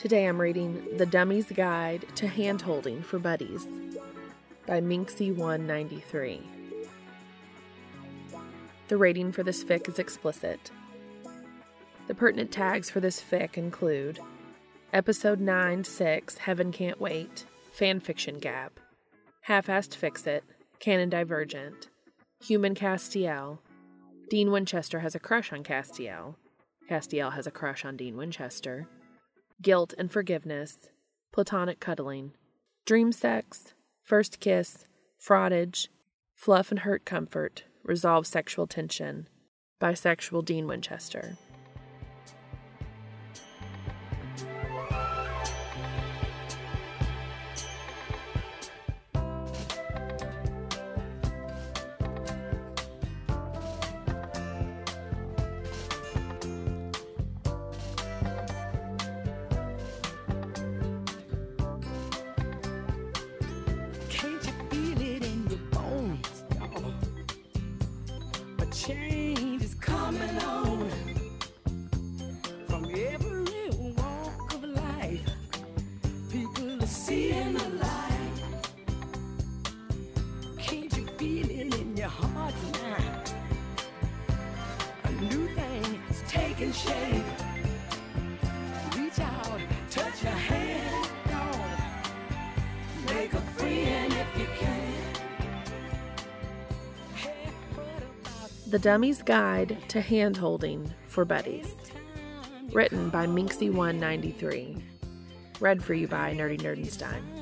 Today I'm reading The Dummy's Guide to Handholding for Buddies by Minxie193. The rating for this fic is explicit. The pertinent tags for this fic include Episode 9 6 Heaven Can't Wait, Fanfiction Gap, Half Assed Fix It, Canon Divergent, Human Castiel, Dean Winchester has a crush on Castiel, Castiel has a crush on Dean Winchester, Guilt and Forgiveness, Platonic Cuddling, Dream Sex, First Kiss, Frottage, Fluff and Hurt Comfort, Resolve Sexual Tension, Bisexual Dean Winchester. Change Dummy's Guide to Handholding for Buddies, written by Minxie193. Read for you by Nerdy Nerdenstein.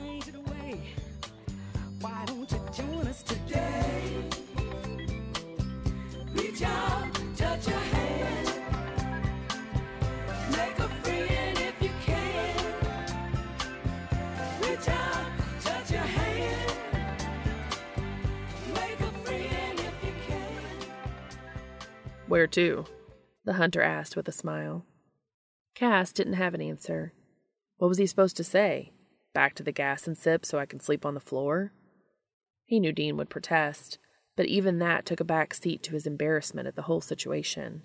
To? The hunter asked with a smile. Cass didn't have an answer. What was he supposed to say? Back to the gas and sip so I can sleep on the floor? He knew Dean would protest, but even that took a back seat to his embarrassment at the whole situation.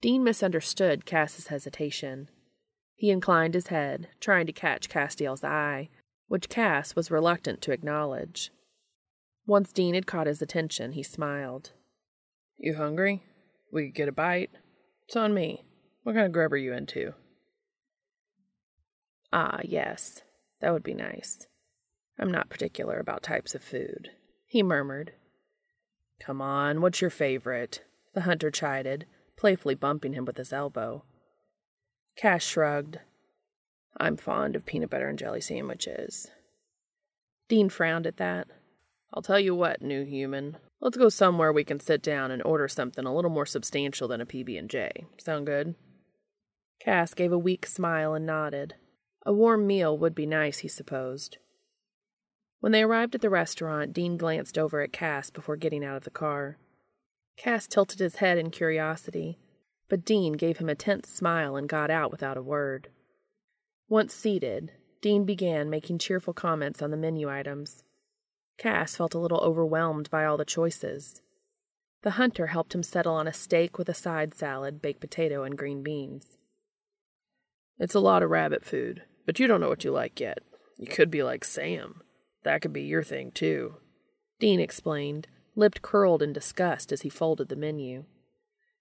Dean misunderstood Cass's hesitation. He inclined his head, trying to catch Castiel's eye, which Cass was reluctant to acknowledge. Once Dean had caught his attention, he smiled. You hungry? We could get a bite. It's on me. What kind of grub are you into? Ah, yes. That would be nice. I'm not particular about types of food, he murmured. Come on, what's your favorite? The hunter chided, playfully bumping him with his elbow. Cass shrugged. I'm fond of peanut butter and jelly sandwiches. Dean frowned at that. I'll tell you what, new human. Let's go somewhere we can sit down and order something a little more substantial than a PB&J. Sound good? Cass gave a weak smile and nodded. A warm meal would be nice, he supposed. When they arrived at the restaurant, Dean glanced over at Cass before getting out of the car. Cass tilted his head in curiosity, but Dean gave him a tense smile and got out without a word. Once seated, Dean began making cheerful comments on the menu items. Cass felt a little overwhelmed by all the choices. The hunter helped him settle on a steak with a side salad, baked potato, and green beans. It's a lot of rabbit food, but you don't know what you like yet. You could be like Sam. That could be your thing, too. Dean explained, lip curled in disgust as he folded the menu.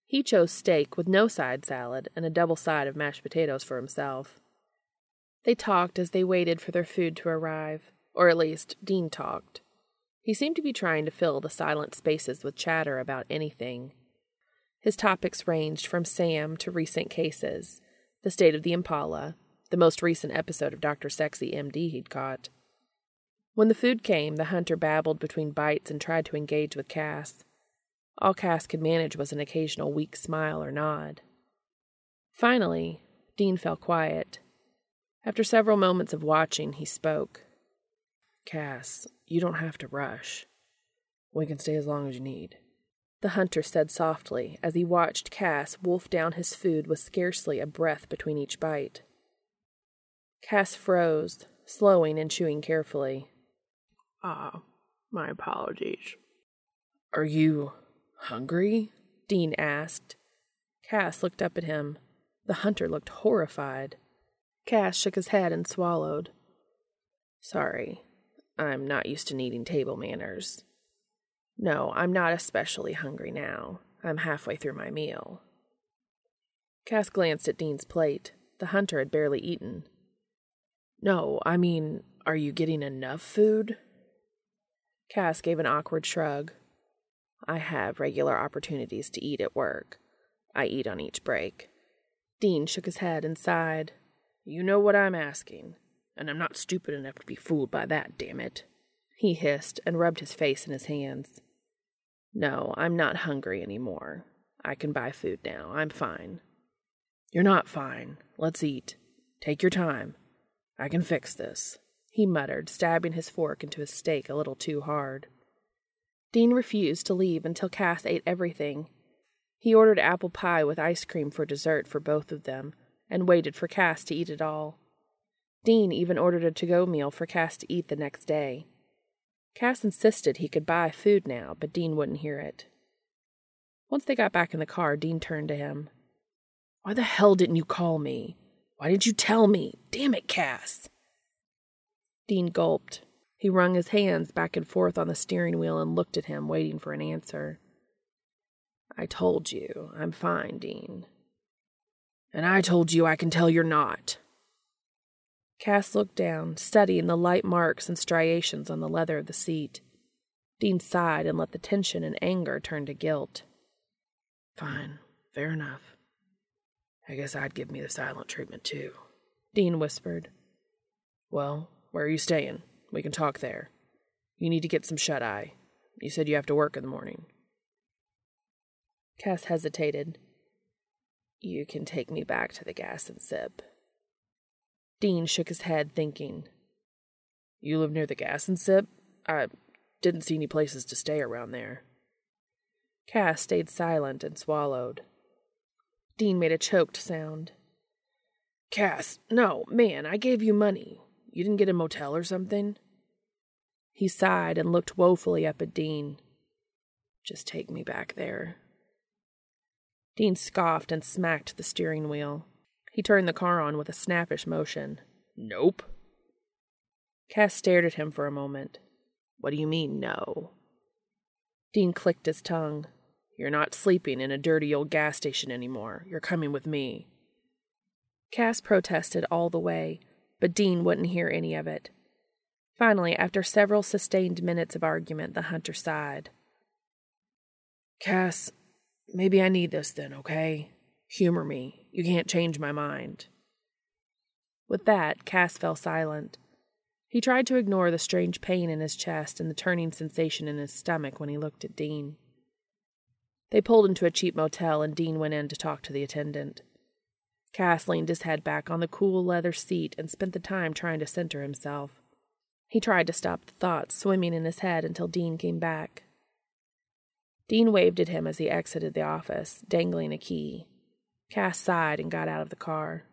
He chose steak with no side salad and a double side of mashed potatoes for himself. They talked as they waited for their food to arrive, or at least, Dean talked. He seemed to be trying to fill the silent spaces with chatter about anything. His topics ranged from Sam to recent cases, the state of the Impala, the most recent episode of Dr. Sexy MD he'd caught. When the food came, the hunter babbled between bites and tried to engage with Cass. All Cass could manage was an occasional weak smile or nod. Finally, Dean fell quiet. After several moments of watching, he spoke. Cass, you don't have to rush. We can stay as long as you need. The hunter said softly as he watched Cass wolf down his food with scarcely a breath between each bite. Cass froze, slowing and chewing carefully. Ah, uh, my apologies. Are you hungry? Dean asked. Cass looked up at him. The hunter looked horrified. Cass shook his head and swallowed. Sorry, I'm not used to needing table manners. No, I'm not especially hungry now. I'm halfway through my meal. Cass glanced at Dean's plate. The hunter had barely eaten. No, I mean, are you getting enough food? Cass gave an awkward shrug. I have regular opportunities to eat at work. I eat on each break. Dean shook his head and sighed. You know what I'm asking, and I'm not stupid enough to be fooled by that, damn it. He hissed and rubbed his face in his hands. No, I'm not hungry anymore. I can buy food now. I'm fine. You're not fine. Let's eat. Take your time. I can fix this, he muttered, stabbing his fork into his steak a little too hard. Dean refused to leave until Cass ate everything. He ordered apple pie with ice cream for dessert for both of them and waited for Cass to eat it all. Dean even ordered a to go meal for Cass to eat the next day. Cass insisted he could buy food now, but Dean wouldn't hear it. Once they got back in the car, Dean turned to him. Why the hell didn't you call me? Why didn't you tell me? Damn it, Cass! Dean gulped. He wrung his hands back and forth on the steering wheel and looked at him, waiting for an answer. I told you, I'm fine, Dean. And I told you I can tell you're not. Cass looked down, studying the light marks and striations on the leather of the seat. Dean sighed and let the tension and anger turn to guilt. Fine, fair enough. I guess I'd give me the silent treatment too, Dean whispered. Well, where are you staying? We can talk there. You need to get some shut eye. You said you have to work in the morning. Cass hesitated. You can take me back to the gas and sip. Dean shook his head, thinking. You live near the gas and sip? I didn't see any places to stay around there. Cass stayed silent and swallowed. Dean made a choked sound. Cass, no, man, I gave you money. You didn't get a motel or something? He sighed and looked woefully up at Dean. Just take me back there. Dean scoffed and smacked the steering wheel. He turned the car on with a snappish motion. Nope. Cass stared at him for a moment. What do you mean, no? Dean clicked his tongue. You're not sleeping in a dirty old gas station anymore. You're coming with me. Cass protested all the way, but Dean wouldn't hear any of it. Finally, after several sustained minutes of argument, the hunter sighed. Cass, Maybe I need this then, okay? Humor me. You can't change my mind. With that, Cass fell silent. He tried to ignore the strange pain in his chest and the turning sensation in his stomach when he looked at Dean. They pulled into a cheap motel, and Dean went in to talk to the attendant. Cass leaned his head back on the cool leather seat and spent the time trying to center himself. He tried to stop the thoughts swimming in his head until Dean came back. Dean waved at him as he exited the office, dangling a key. Cass sighed and got out of the car.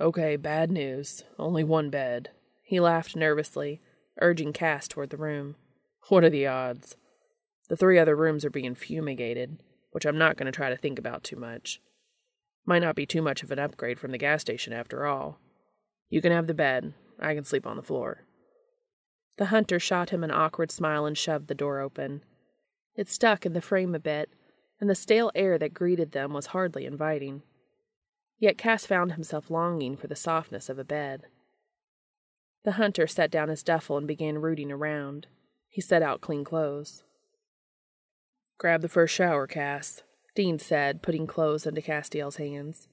Okay, bad news. Only one bed. He laughed nervously, urging Cass toward the room. What are the odds? The three other rooms are being fumigated, which I'm not going to try to think about too much. Might not be too much of an upgrade from the gas station after all. You can have the bed. I can sleep on the floor. The hunter shot him an awkward smile and shoved the door open. It stuck in the frame a bit, and the stale air that greeted them was hardly inviting. Yet Cass found himself longing for the softness of a bed. The hunter set down his duffel and began rooting around. He set out clean clothes. Grab the first shower, Cass, Dean said, putting clothes into Castiel's hands.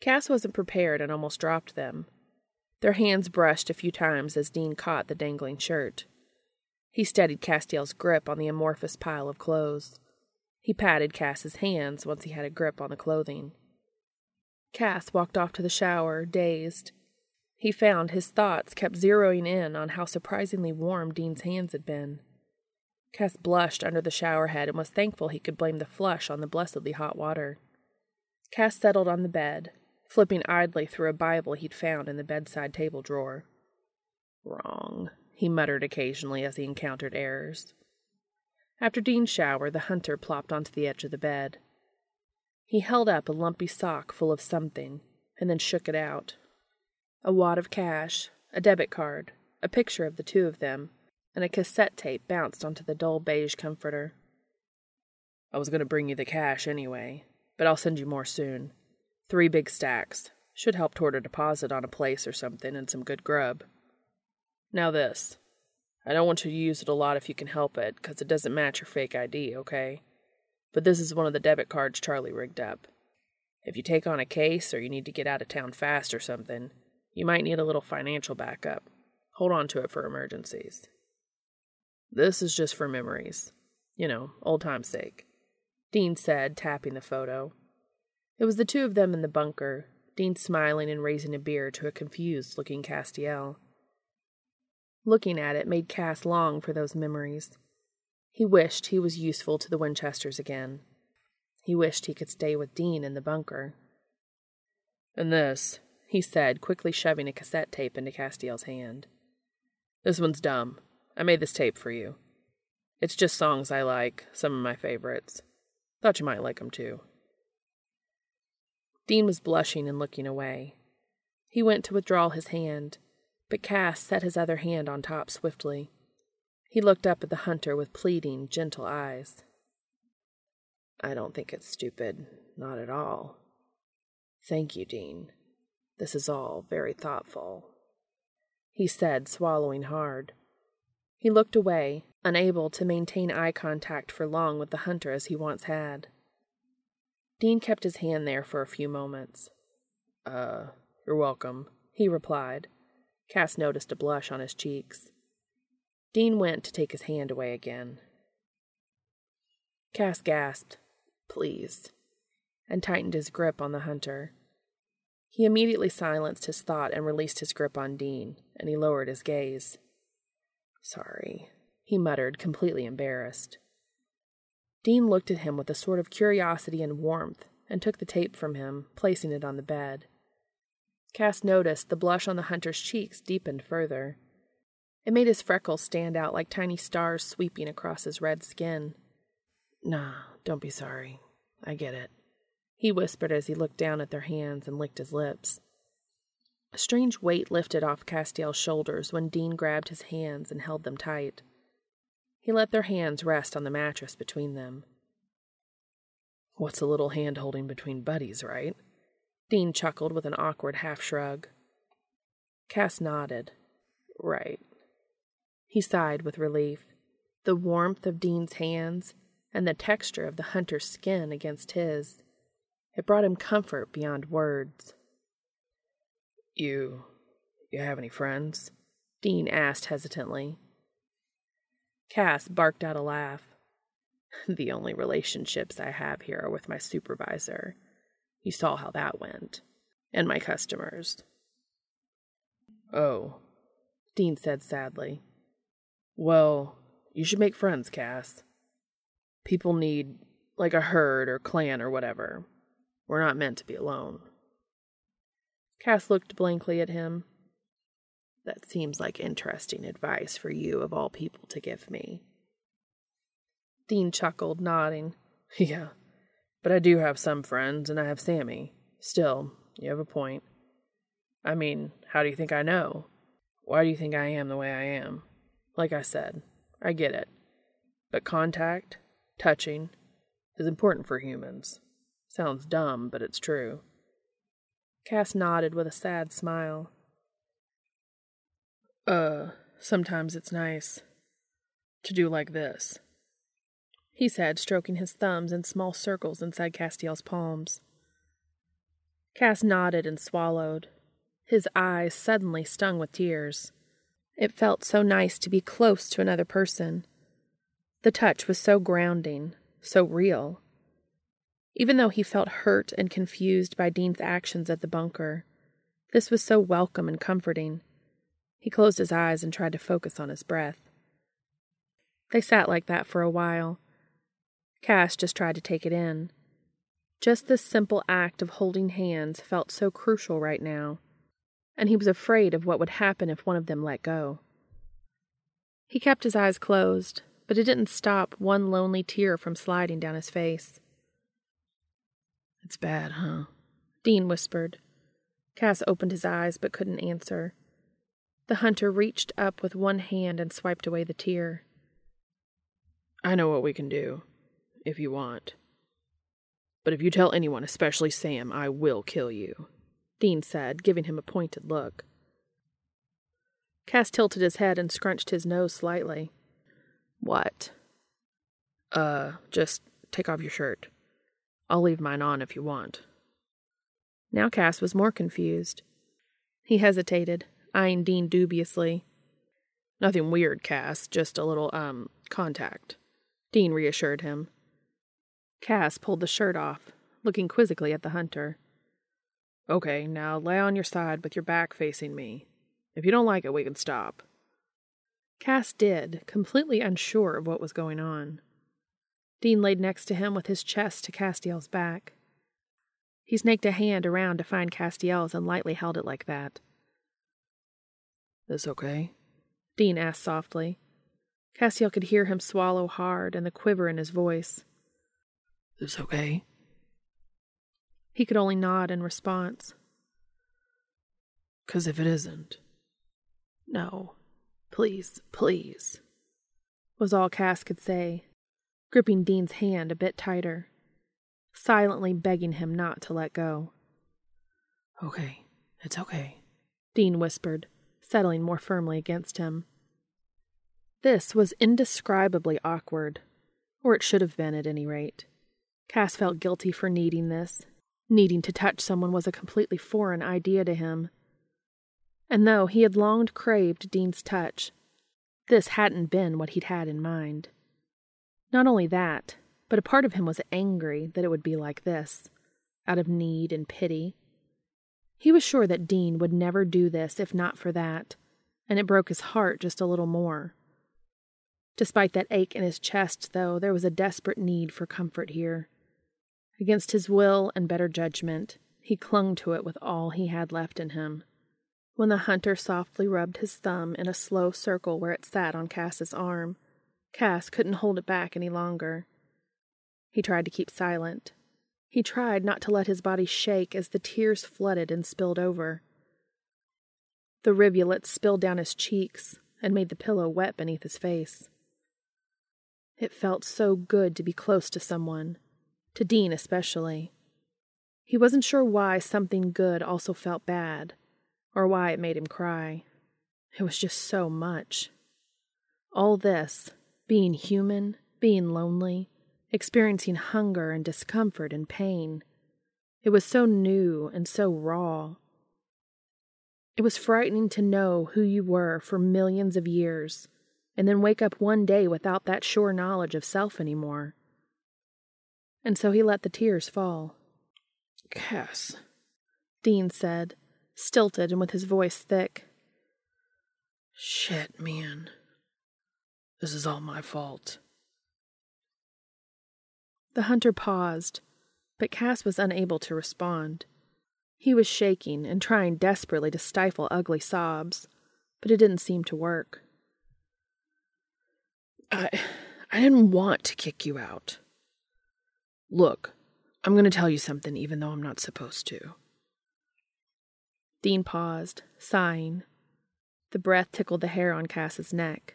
Cass wasn't prepared and almost dropped them. Their hands brushed a few times as Dean caught the dangling shirt. He steadied Castiel's grip on the amorphous pile of clothes. He patted Cass's hands once he had a grip on the clothing. Cass walked off to the shower, dazed. He found his thoughts kept zeroing in on how surprisingly warm Dean's hands had been. Cass blushed under the shower head and was thankful he could blame the flush on the blessedly hot water. Cass settled on the bed, flipping idly through a Bible he'd found in the bedside table drawer. Wrong, he muttered occasionally as he encountered errors. After Dean's shower, the hunter plopped onto the edge of the bed. He held up a lumpy sock full of something and then shook it out. A wad of cash, a debit card, a picture of the two of them, and a cassette tape bounced onto the dull beige comforter. I was going to bring you the cash anyway, but I'll send you more soon. Three big stacks. Should help toward a deposit on a place or something and some good grub. Now, this. I don't want you to use it a lot if you can help it, 'cause it doesn't match your fake ID, okay? But this is one of the debit cards Charlie rigged up. If you take on a case or you need to get out of town fast or something, you might need a little financial backup. Hold on to it for emergencies. This is just for memories. You know, old time's sake. Dean said, tapping the photo. It was the two of them in the bunker, Dean smiling and raising a beer to a confused looking Castiel. Looking at it made Cass long for those memories. He wished he was useful to the Winchesters again. He wished he could stay with Dean in the bunker. And this, he said, quickly shoving a cassette tape into Castiel's hand. This one's dumb. I made this tape for you. It's just songs I like, some of my favorites. Thought you might like like 'em too. Dean was blushing and looking away. He went to withdraw his hand, but Cass set his other hand on top swiftly. He looked up at the hunter with pleading, gentle eyes. I don't think it's stupid, not at all. Thank you, Dean. This is all very thoughtful, he said, swallowing hard. He looked away, unable to maintain eye contact for long with the hunter as he once had. Dean kept his hand there for a few moments. Uh, you're welcome, he replied. Cass noticed a blush on his cheeks. Dean went to take his hand away again. Cass gasped, Please, and tightened his grip on the hunter. He immediately silenced his thought and released his grip on Dean, and he lowered his gaze. Sorry, he muttered, completely embarrassed. Dean looked at him with a sort of curiosity and warmth and took the tape from him, placing it on the bed. Cass noticed the blush on the hunter's cheeks deepened further. It made his freckles stand out like tiny stars sweeping across his red skin. Nah, don't be sorry. I get it, he whispered as he looked down at their hands and licked his lips. A strange weight lifted off Castiel's shoulders when Dean grabbed his hands and held them tight. He let their hands rest on the mattress between them. What's a little hand holding between buddies, right? Dean chuckled with an awkward half shrug. Cass nodded. Right. He sighed with relief. The warmth of Dean's hands and the texture of the hunter's skin against his. It brought him comfort beyond words. You. you have any friends? Dean asked hesitantly. Cass barked out a laugh. The only relationships I have here are with my supervisor. You saw how that went. And my customers. Oh, Dean said sadly. Well, you should make friends, Cass. People need, like, a herd or clan or whatever. We're not meant to be alone. Cass looked blankly at him. That seems like interesting advice for you, of all people, to give me. Dean chuckled, nodding. Yeah, but I do have some friends, and I have Sammy. Still, you have a point. I mean, how do you think I know? Why do you think I am the way I am? Like I said, I get it. But contact, touching, is important for humans. Sounds dumb, but it's true. Cass nodded with a sad smile. Uh, sometimes it's nice to do like this, he said, stroking his thumbs in small circles inside Castiel's palms. Cass nodded and swallowed. His eyes suddenly stung with tears. It felt so nice to be close to another person. The touch was so grounding, so real. Even though he felt hurt and confused by Dean's actions at the bunker, this was so welcome and comforting. He closed his eyes and tried to focus on his breath. They sat like that for a while. Cass just tried to take it in. Just this simple act of holding hands felt so crucial right now, and he was afraid of what would happen if one of them let go. He kept his eyes closed, but it didn't stop one lonely tear from sliding down his face. It's bad, huh? Dean whispered. Cass opened his eyes but couldn't answer. The hunter reached up with one hand and swiped away the tear. I know what we can do, if you want. But if you tell anyone, especially Sam, I will kill you, Dean said, giving him a pointed look. Cass tilted his head and scrunched his nose slightly. What? Uh, just take off your shirt. I'll leave mine on if you want. Now Cass was more confused. He hesitated, eyeing Dean dubiously. Nothing weird, Cass, just a little, um, contact. Dean reassured him. Cass pulled the shirt off, looking quizzically at the hunter. Okay, now lay on your side with your back facing me. If you don't like it, we can stop. Cass did, completely unsure of what was going on. Dean laid next to him with his chest to Castiel's back. He snaked a hand around to find Castiel's and lightly held it like that. This okay? Dean asked softly. Castiel could hear him swallow hard and the quiver in his voice. This okay? He could only nod in response. Because if it isn't. No. Please, please. Was all Cass could say, gripping Dean's hand a bit tighter, silently begging him not to let go. Okay, it's okay, Dean whispered, settling more firmly against him. This was indescribably awkward, or it should have been at any rate. Cass felt guilty for needing this. Needing to touch someone was a completely foreign idea to him. And though he had long craved Dean's touch, this hadn't been what he'd had in mind. Not only that, but a part of him was angry that it would be like this, out of need and pity. He was sure that Dean would never do this if not for that, and it broke his heart just a little more. Despite that ache in his chest, though, there was a desperate need for comfort here. Against his will and better judgment, he clung to it with all he had left in him. When the hunter softly rubbed his thumb in a slow circle where it sat on Cass's arm, Cass couldn't hold it back any longer. He tried to keep silent. He tried not to let his body shake as the tears flooded and spilled over. The rivulets spilled down his cheeks and made the pillow wet beneath his face. It felt so good to be close to someone, to Dean especially. He wasn't sure why something good also felt bad, or why it made him cry. It was just so much. All this, being human, being lonely, experiencing hunger and discomfort and pain. It was so new and so raw. It was frightening to know who you were for millions of years and then wake up one day without that sure knowledge of self anymore. And so he let the tears fall. Cass, Dean said, stilted and with his voice thick. Shit, man. This is all my fault. The hunter paused, but Cass was unable to respond. He was shaking and trying desperately to stifle ugly sobs, but it didn't seem to work. I I didn't want to kick you out. Look, I'm going to tell you something even though I'm not supposed to. Dean paused, sighing. The breath tickled the hair on Cass's neck.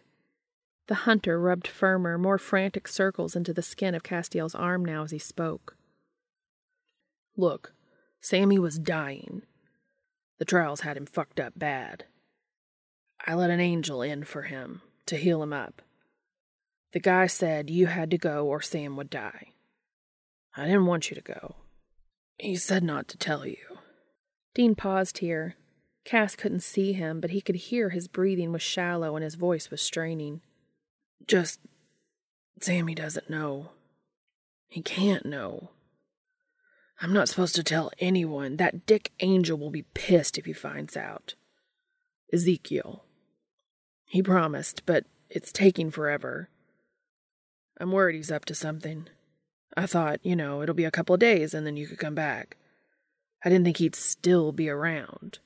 The hunter rubbed firmer, more frantic circles into the skin of Castiel's arm now as he spoke. Look, Sammy was dying, The trials had him fucked up bad. I let an angel in for him to heal him up. The guy said you had to go or Sam would die. I didn't want you to go. He said not to tell you. Dean paused here. Cass couldn't see him, but he could hear his breathing was shallow and his voice was straining. Just. Sammy doesn't know. He can't know. I'm not supposed to tell anyone. That Dick Angel will be pissed if he finds out. Ezekiel. He promised, but it's taking forever. I'm worried he's up to something. I thought, you know, it'll be a couple of days and then you could come back. I didn't think he'd still be around.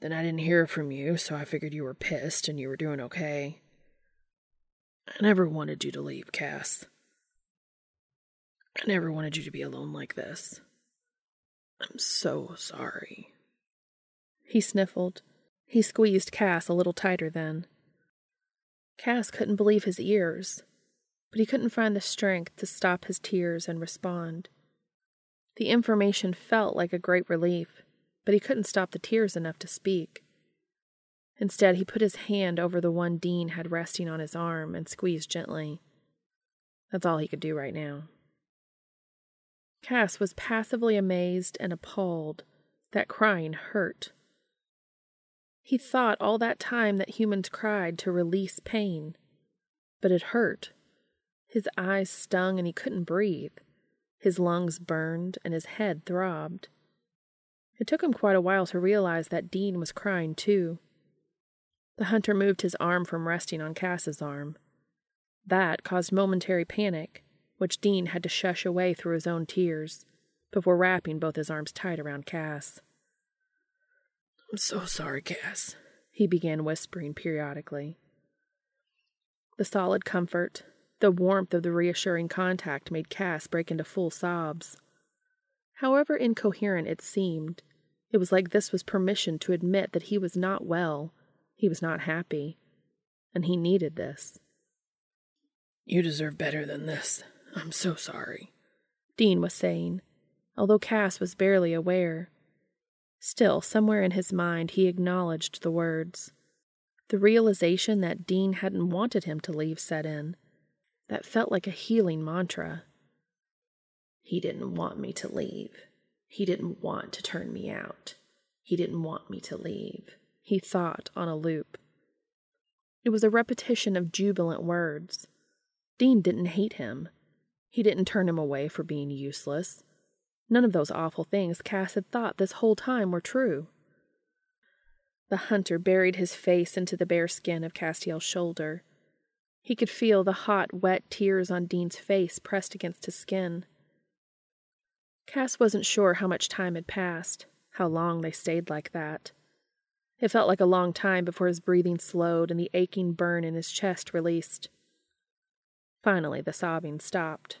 Then I didn't hear from you, so I figured you were pissed and you were doing okay. I never wanted you to leave, Cass. I never wanted you to be alone like this. I'm so sorry. He sniffled. He squeezed Cass a little tighter then. Cass couldn't believe his ears, but he couldn't find the strength to stop his tears and respond. The information felt like a great relief, but he couldn't stop the tears enough to speak. Instead, he put his hand over the one Dean had resting on his arm and squeezed gently. That's all he could do right now. Cass was passively amazed and appalled that crying hurt. He thought all that time that humans cried to release pain, but it hurt. His eyes stung and he couldn't breathe. His lungs burned and his head throbbed. It took him quite a while to realize that Dean was crying too. The hunter moved his arm from resting on Cass's arm. That caused momentary panic, which Dean had to shush away through his own tears, before wrapping both his arms tight around Cass. I'm so sorry, Cass, he began whispering periodically. The solid comfort, the warmth of the reassuring contact made Cass break into full sobs. However incoherent it seemed, it was like this was permission to admit that he was not well, he was not happy, and he needed this. You deserve better than this. I'm so sorry, Dean was saying, although Cass was barely aware. Still, somewhere in his mind, he acknowledged the words. The realization that Dean hadn't wanted him to leave set in. That felt like a healing mantra. He didn't want me to leave. He didn't want to turn me out. He didn't want me to leave, he thought on a loop. It was a repetition of jubilant words. Dean didn't hate him. He didn't turn him away for being useless. None of those awful things Cass had thought this whole time were true. The hunter buried his face into the bare skin of Castiel's shoulder. He could feel the hot, wet tears on Dean's face pressed against his skin. Cass wasn't sure how much time had passed, how long they stayed like that. It felt like a long time before his breathing slowed and the aching burn in his chest released. Finally, the sobbing stopped.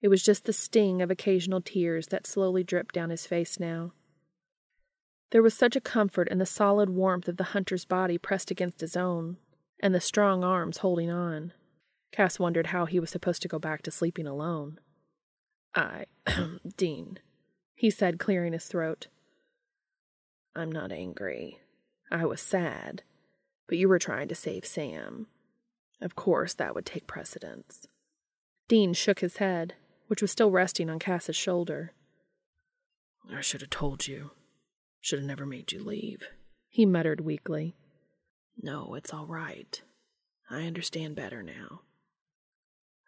It was just the sting of occasional tears that slowly dripped down his face now. There was such a comfort in the solid warmth of the hunter's body pressed against his own, and the strong arms holding on. Cass wondered how he was supposed to go back to sleeping alone. I, Dean, he said, clearing his throat. I'm not angry. I was sad, but you were trying to save Sam. Of course, that would take precedence. Dean shook his head, which was still resting on Cass's shoulder. I should have told you. Should have never made you leave, he muttered weakly. No, it's all right. I understand better now.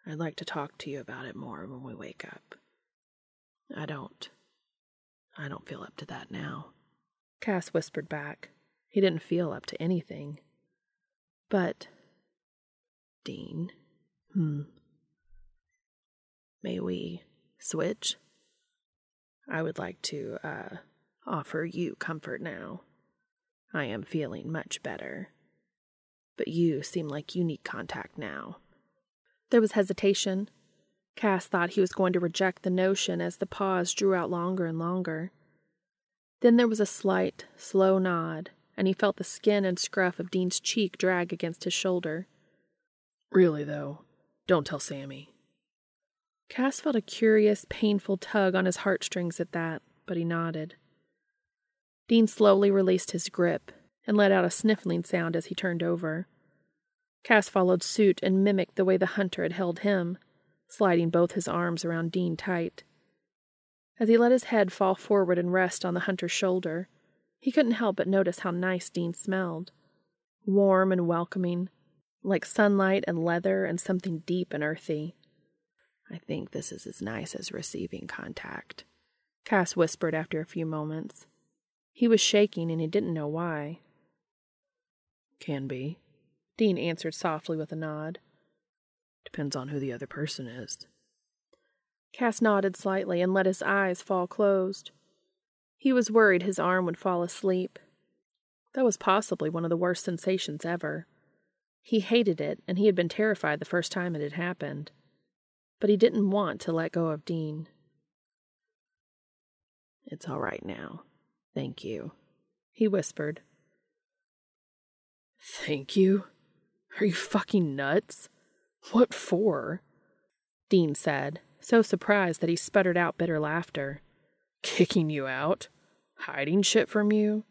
I'd like to talk to you about it more when we wake up. I don't. I don't feel up to that now. Cass whispered back. He didn't feel up to anything. But. Dean. Hmm. May we switch? I would like to, uh, offer you comfort now. I am feeling much better. But you seem like you need contact now. There was hesitation. Cass thought he was going to reject the notion as the pause drew out longer and longer. Then there was a slight, slow nod, and he felt the skin and scruff of Dean's cheek drag against his shoulder. Really, though, don't tell Sammy. Cass felt a curious, painful tug on his heartstrings at that, but he nodded. Dean slowly released his grip and let out a sniffling sound as he turned over. Cass followed suit and mimicked the way the hunter had held him, sliding both his arms around Dean tight. As he let his head fall forward and rest on the hunter's shoulder, he couldn't help but notice how nice Dean smelled. Warm and welcoming, like sunlight and leather and something deep and earthy. I think this is as nice as receiving contact, Cass whispered after a few moments. He was shaking and he didn't know why. Can be, Dean answered softly with a nod. Depends on who the other person is. Cass nodded slightly and let his eyes fall closed. He was worried his arm would fall asleep. That was possibly one of the worst sensations ever. He hated it, and he had been terrified the first time it had happened. But he didn't want to let go of Dean. It's all right now. Thank you, he whispered. Thank you? Are you fucking nuts? What for? Dean said, so surprised that he sputtered out bitter laughter. Kicking you out? Hiding shit from you?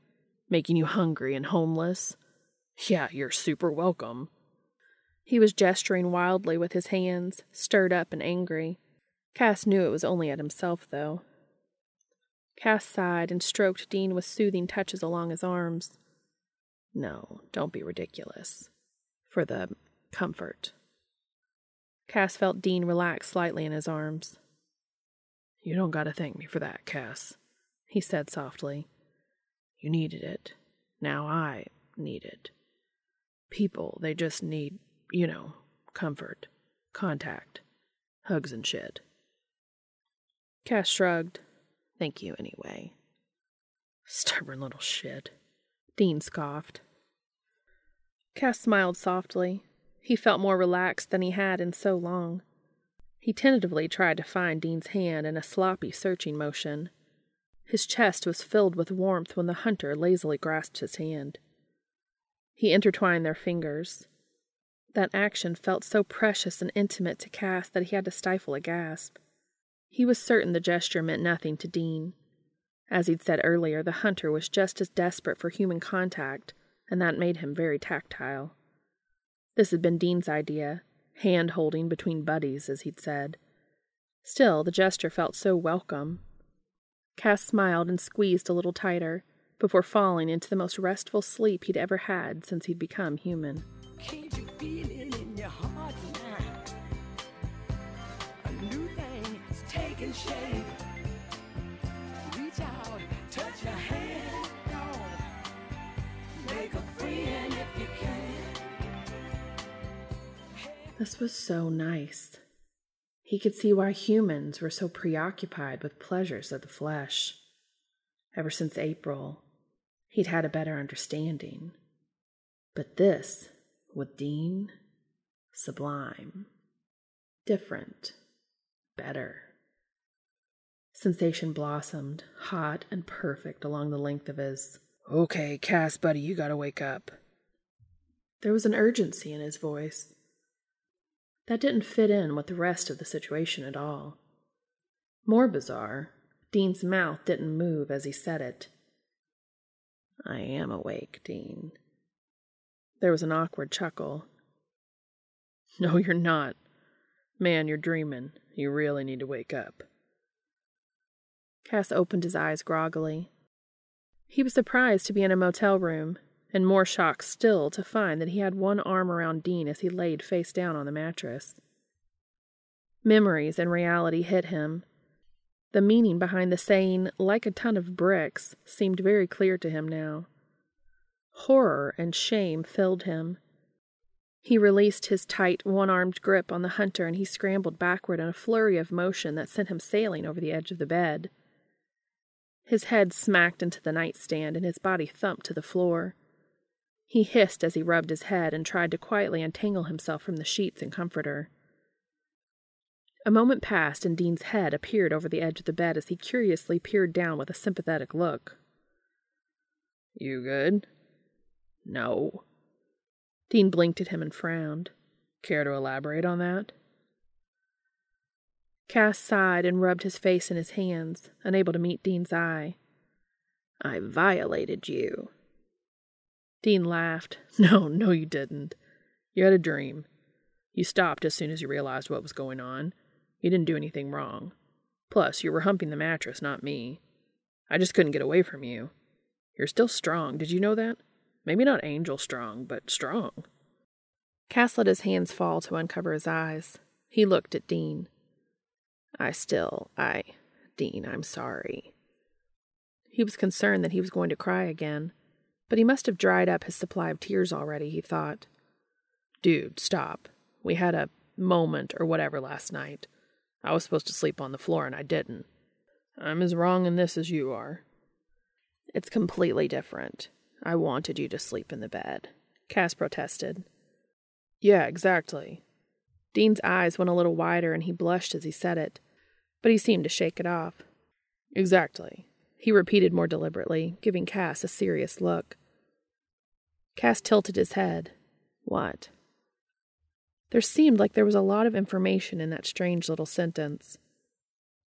Making you hungry and homeless? Yeah, you're super welcome. He was gesturing wildly with his hands, stirred up and angry. Cass knew it was only at himself, though. Cass sighed and stroked Dean with soothing touches along his arms. No, don't be ridiculous. For the comfort. Cass felt Dean relax slightly in his arms. You don't gotta thank me for that, Cass, he said softly. You needed it. Now I need it. People, they just need, you know, comfort, contact, hugs and shit. Cass shrugged. Thank you anyway. Stubborn little shit. Dean scoffed. Cass smiled softly. He felt more relaxed than he had in so long. He tentatively tried to find Dean's hand in a sloppy searching motion. His chest was filled with warmth when the hunter lazily grasped his hand. He intertwined their fingers. That action felt so precious and intimate to Cass that he had to stifle a gasp. He was certain the gesture meant nothing to Dean. As he'd said earlier, the hunter was just as desperate for human contact, and that made him very tactile. This had been Dean's idea, hand holding between buddies, as he'd said. Still, the gesture felt so welcome. Cass smiled and squeezed a little tighter before falling into the most restful sleep he'd ever had since he'd become human. Heart? A new thing is taking shape. This was so nice. He could see why humans were so preoccupied with pleasures of the flesh. Ever since April, he'd had a better understanding. But this, with Dean, sublime, different, better. Sensation blossomed, hot and perfect along the length of his. Okay, Cass, buddy, you gotta wake up. There was an urgency in his voice. That didn't fit in with the rest of the situation at all. More bizarre, Dean's mouth didn't move as he said it. I am awake, Dean. There was an awkward chuckle. No, you're not. Man, you're dreaming. You really need to wake up. Cass opened his eyes groggily. He was surprised to be in a motel room, and more shocked still to find that he had one arm around Dean as he laid face down on the mattress. Memories and reality hit him. The meaning behind the saying, like a ton of bricks, seemed very clear to him now. Horror and shame filled him. He released his tight, one armed grip on the hunter and he scrambled backward in a flurry of motion that sent him sailing over the edge of the bed. His head smacked into the nightstand and his body thumped to the floor. He hissed as he rubbed his head and tried to quietly untangle himself from the sheets and comforter. A moment passed, and Dean's head appeared over the edge of the bed as he curiously peered down with a sympathetic look. You good? No. Dean blinked at him and frowned. Care to elaborate on that? Cass sighed and rubbed his face in his hands, unable to meet Dean's eye. I violated you. Dean laughed. No, no, you didn't. You had a dream. You stopped as soon as you realized what was going on. You didn't do anything wrong. Plus, you were humping the mattress, not me. I just couldn't get away from you. You're still strong. Did you know that? Maybe not angel strong, but strong. Cass let his hands fall to uncover his eyes. He looked at Dean. I still, I, Dean, I'm sorry. He was concerned that he was going to cry again, but he must have dried up his supply of tears already, he thought. Dude, stop. We had a moment or whatever last night. I was supposed to sleep on the floor and I didn't. I'm as wrong in this as you are. It's completely different. I wanted you to sleep in the bed. Cass protested. Yeah, exactly. Dean's eyes went a little wider and he blushed as he said it, but he seemed to shake it off. Exactly. He repeated more deliberately, giving Cass a serious look. Cass tilted his head. What? There seemed like there was a lot of information in that strange little sentence.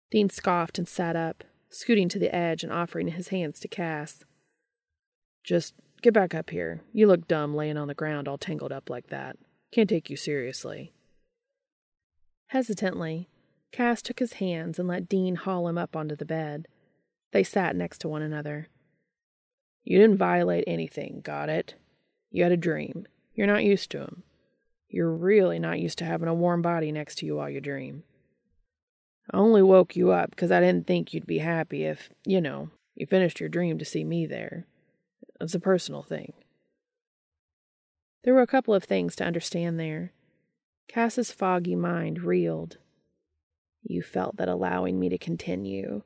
Dean scoffed and sat up, scooting to the edge and offering his hands to Cass. Just get back up here. You look dumb laying on the ground all tangled up like that. Can't take you seriously. Hesitantly, Cass took his hands and let Dean haul him up onto the bed. They sat next to one another. You didn't violate anything, got it? You had a dream. You're not used to 'em. You're really not used to having a warm body next to you while you dream. I only woke you up because I didn't think you'd be happy if, you know, you finished your dream to see me there. It's a personal thing. There were a couple of things to understand there. Cass's foggy mind reeled. You felt that allowing me to continue,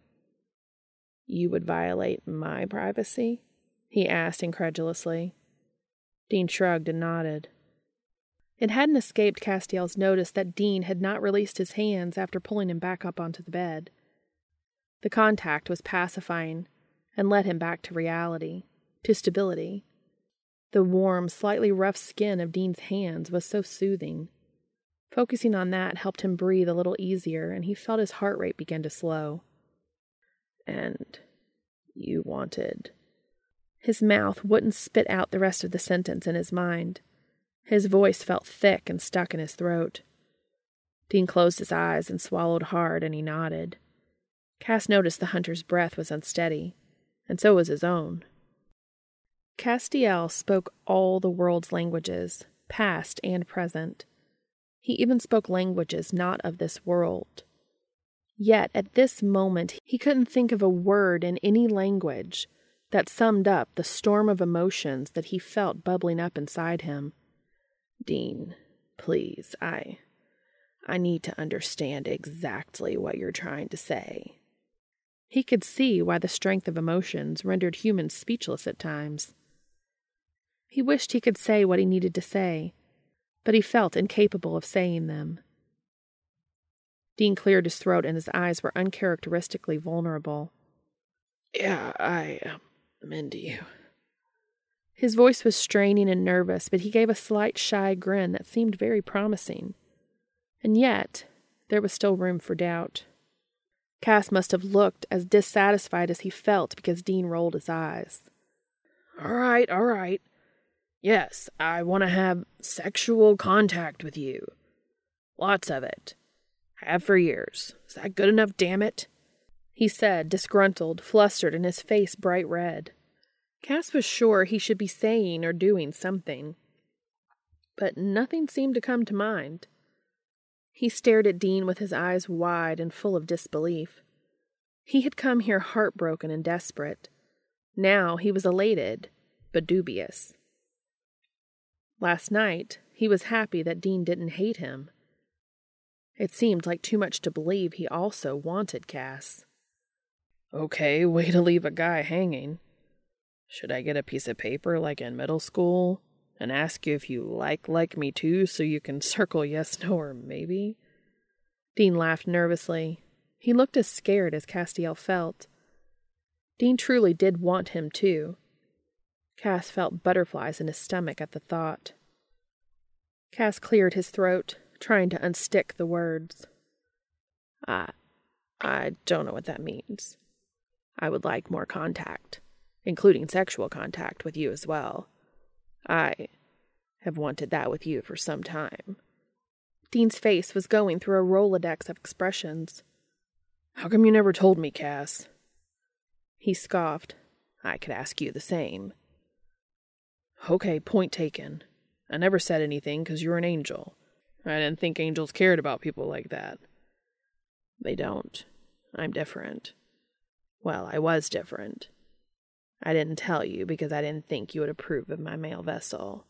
you would violate my privacy? he asked incredulously. Dean shrugged and nodded. It hadn't escaped Castiel's notice that Dean had not released his hands after pulling him back up onto the bed. The contact was pacifying and led him back to reality, to stability. The warm, slightly rough skin of Dean's hands was so soothing. Focusing on that helped him breathe a little easier, and he felt his heart rate begin to slow. And you wanted. His mouth wouldn't spit out the rest of the sentence in his mind. His voice felt thick and stuck in his throat. Dean closed his eyes and swallowed hard, and he nodded. Cass noticed the hunter's breath was unsteady, and so was his own. Castiel spoke all the world's languages, past and present. He even spoke languages not of this world. Yet at this moment he couldn't think of a word in any language that summed up the storm of emotions that he felt bubbling up inside him. Dean, please, I. I need to understand exactly what you're trying to say. He could see why the strength of emotions rendered humans speechless at times. He wished he could say what he needed to say, but he felt incapable of saying them. Dean cleared his throat and his eyes were uncharacteristically vulnerable. Yeah, I um, am into you. His voice was straining and nervous, but he gave a slight shy grin that seemed very promising. And yet, there was still room for doubt. Cass must have looked as dissatisfied as he felt because Dean rolled his eyes. All right, all right. Yes, I want to have sexual contact with you. Lots of it. Have for years. Is that good enough, damn it? He said, disgruntled, flustered, and his face bright red. Cass was sure he should be saying or doing something, but nothing seemed to come to mind. He stared at Dean with his eyes wide and full of disbelief. He had come here heartbroken and desperate. Now he was elated, but dubious. Last night, he was happy that Dean didn't hate him. It seemed like too much to believe he also wanted Cass. Okay, way to leave a guy hanging. Should I get a piece of paper like in middle school and ask you if you like like me too so you can circle yes, no, or maybe? Dean laughed nervously. He looked as scared as Castiel felt. Dean truly did want him too. Cass felt butterflies in his stomach at the thought. Cass cleared his throat, trying to unstick the words. I, I don't know what that means. I would like more contact. including sexual contact with you as well. I have wanted that with you for some time. Dean's face was going through a Rolodex of expressions. How come you never told me, Cass? He scoffed. I could ask you the same. Okay, point taken. I never said anything because you're an angel. I didn't think angels cared about people like that. They don't. I'm different. Well, I was different. I didn't tell you because I didn't think you would approve of my male vessel.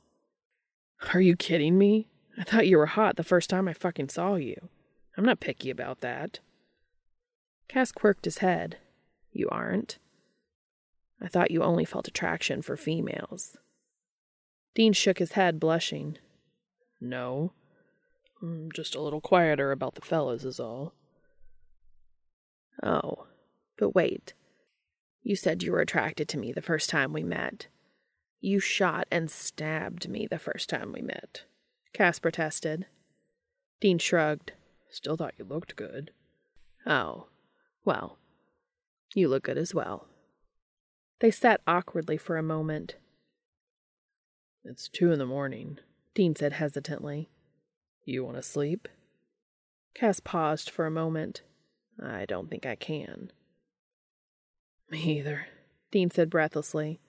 Are you kidding me? I thought you were hot the first time I fucking saw you. I'm not picky about that. Cass quirked his head. You aren't? I thought you only felt attraction for females. Dean shook his head, blushing. No. I'm just a little quieter about the fellas, is all. Oh, but wait. You said you were attracted to me the first time we met. You shot and stabbed me the first time we met. Cass protested. Dean shrugged. Still thought you looked good. Oh, well, you look good as well. They sat awkwardly for a moment. It's two in the morning, Dean said hesitantly. You want to sleep? Cass paused for a moment. I don't think I can. Me either, Dean said breathlessly.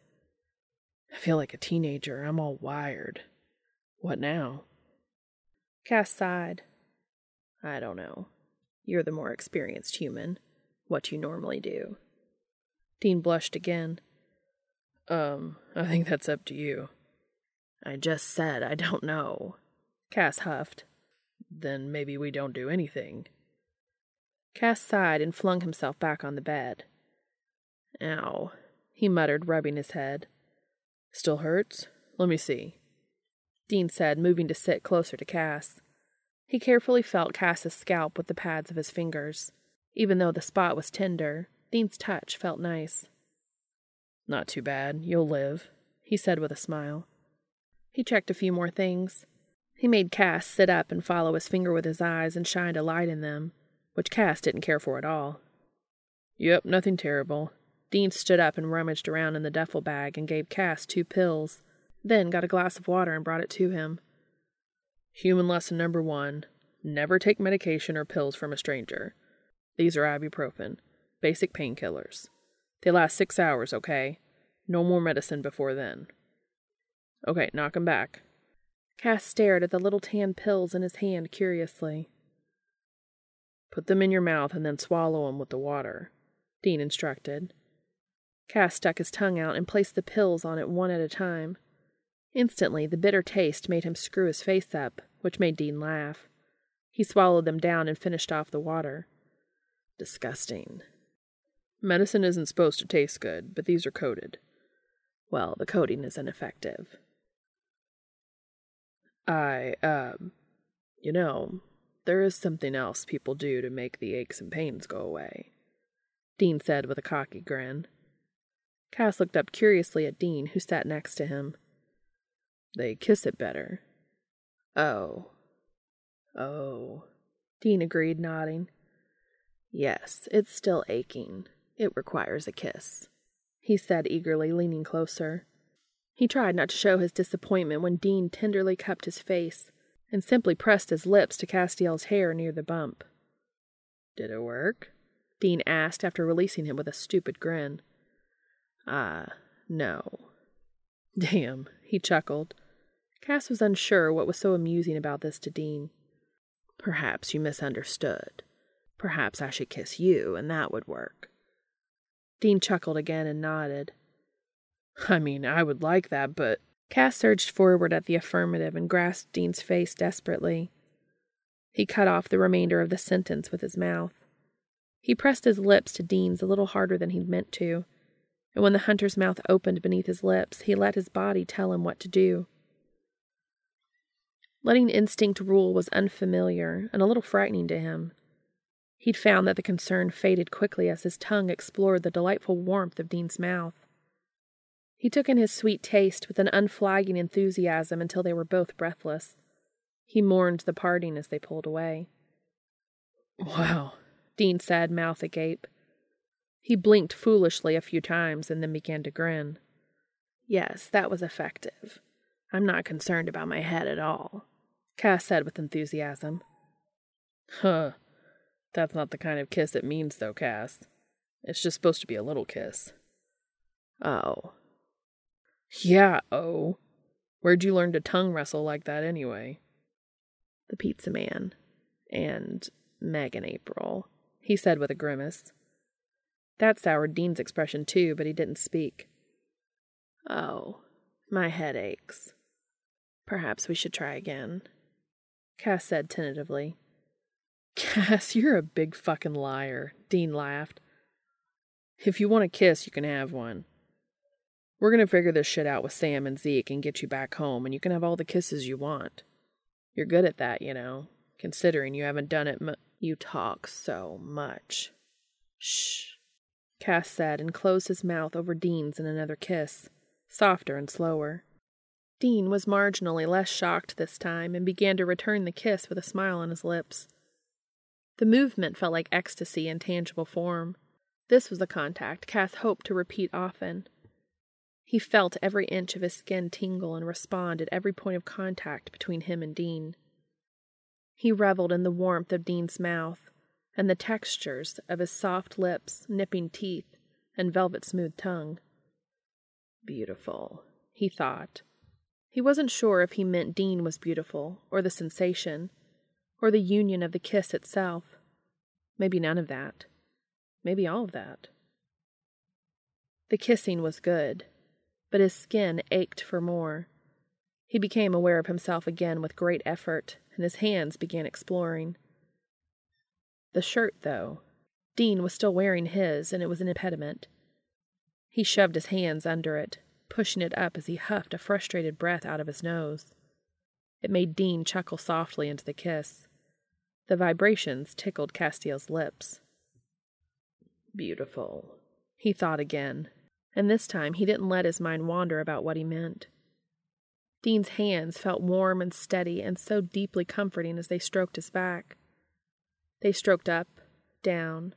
I feel like a teenager. I'm all wired. What now? Cass sighed. I don't know. You're the more experienced human. What you normally do. Dean blushed again. Um, I think that's up to you. I just said I don't know. Cass huffed. Then maybe we don't do anything. Cass sighed and flung himself back on the bed. Ow, he muttered, rubbing his head. Still hurts? Let me see. Dean said, moving to sit closer to Cass. He carefully felt Cass's scalp with the pads of his fingers. Even though the spot was tender, Dean's touch felt nice. Not too bad. You'll live, he said with a smile. He checked a few more things. He made Cass sit up and follow his finger with his eyes and shined a light in them, which Cass didn't care for at all. Yep, nothing terrible. Dean stood up and rummaged around in the duffel bag and gave Cass two pills, then got a glass of water and brought it to him. Human lesson number one never take medication or pills from a stranger. These are ibuprofen, basic painkillers. They last six hours, okay? No more medicine before then. Okay, knock 'em back. Cass stared at the little tan pills in his hand curiously. Put them in your mouth and then swallow 'em with the water, Dean instructed. Cass stuck his tongue out and placed the pills on it one at a time. Instantly, the bitter taste made him screw his face up, which made Dean laugh. He swallowed them down and finished off the water. Disgusting. Medicine isn't supposed to taste good, but these are coated. Well, the coating is ineffective. I, um, you know, there is something else people do to make the aches and pains go away, Dean said with a cocky grin. Cass looked up curiously at Dean, who sat next to him. They kiss it better. Oh. Oh. Dean agreed, nodding. Yes, it's still aching. It requires a kiss, he said eagerly, leaning closer. He tried not to show his disappointment when Dean tenderly cupped his face and simply pressed his lips to Castiel's hair near the bump. Did it work? Dean asked after releasing him with a stupid grin. Ah, no. Damn, he chuckled. Cass was unsure what was so amusing about this to Dean. Perhaps you misunderstood. Perhaps I should kiss you, and that would work. Dean chuckled again and nodded. I mean, I would like that, but. Cass surged forward at the affirmative and grasped Dean's face desperately. He cut off the remainder of the sentence with his mouth. He pressed his lips to Dean's a little harder than he'd meant to, and when the hunter's mouth opened beneath his lips, he let his body tell him what to do. Letting instinct rule was unfamiliar and a little frightening to him. He'd found that the concern faded quickly as his tongue explored the delightful warmth of Dean's mouth. He took in his sweet taste with an unflagging enthusiasm until they were both breathless. He mourned the parting as they pulled away. Wow, Dean said, mouth agape. He blinked foolishly a few times and then began to grin. Yes, that was effective. I'm not concerned about my head at all, Cass said with enthusiasm. Huh. That's not the kind of kiss it means, though, Cass. It's just supposed to be a little kiss. Oh. Yeah, oh. Where'd you learn to tongue wrestle like that anyway? The pizza man. And Meg Megan April, he said with a grimace. That soured Dean's expression too, but he didn't speak. Oh, my head aches. Perhaps we should try again, Cass said tentatively. Cass, you're a big fucking liar, Dean laughed. If you want a kiss, you can have one. We're going to figure this shit out with Sam and Zeke and get you back home, and you can have all the kisses you want. You're good at that, you know, considering you haven't done it. M- you talk so much. Shh, Cass said, and closed his mouth over Dean's in another kiss, softer and slower. Dean was marginally less shocked this time and began to return the kiss with a smile on his lips. The movement felt like ecstasy in tangible form. This was a contact Cass hoped to repeat often. He felt every inch of his skin tingle and respond at every point of contact between him and Dean. He reveled in the warmth of Dean's mouth and the textures of his soft lips, nipping teeth, and velvet smooth tongue. Beautiful, he thought. He wasn't sure if he meant Dean was beautiful, or the sensation, or the union of the kiss itself. Maybe none of that. Maybe all of that. The kissing was good, but his skin ached for more. He became aware of himself again with great effort, and his hands began exploring. The shirt, though. Dean was still wearing his, and it was an impediment. He shoved his hands under it, pushing it up as he huffed a frustrated breath out of his nose. It made Dean chuckle softly into the kiss. The vibrations tickled Castiel's lips. Beautiful, he thought again, and this time he didn't let his mind wander about what he meant. Dean's hands felt warm and steady and so deeply comforting as they stroked his back. They stroked up, down,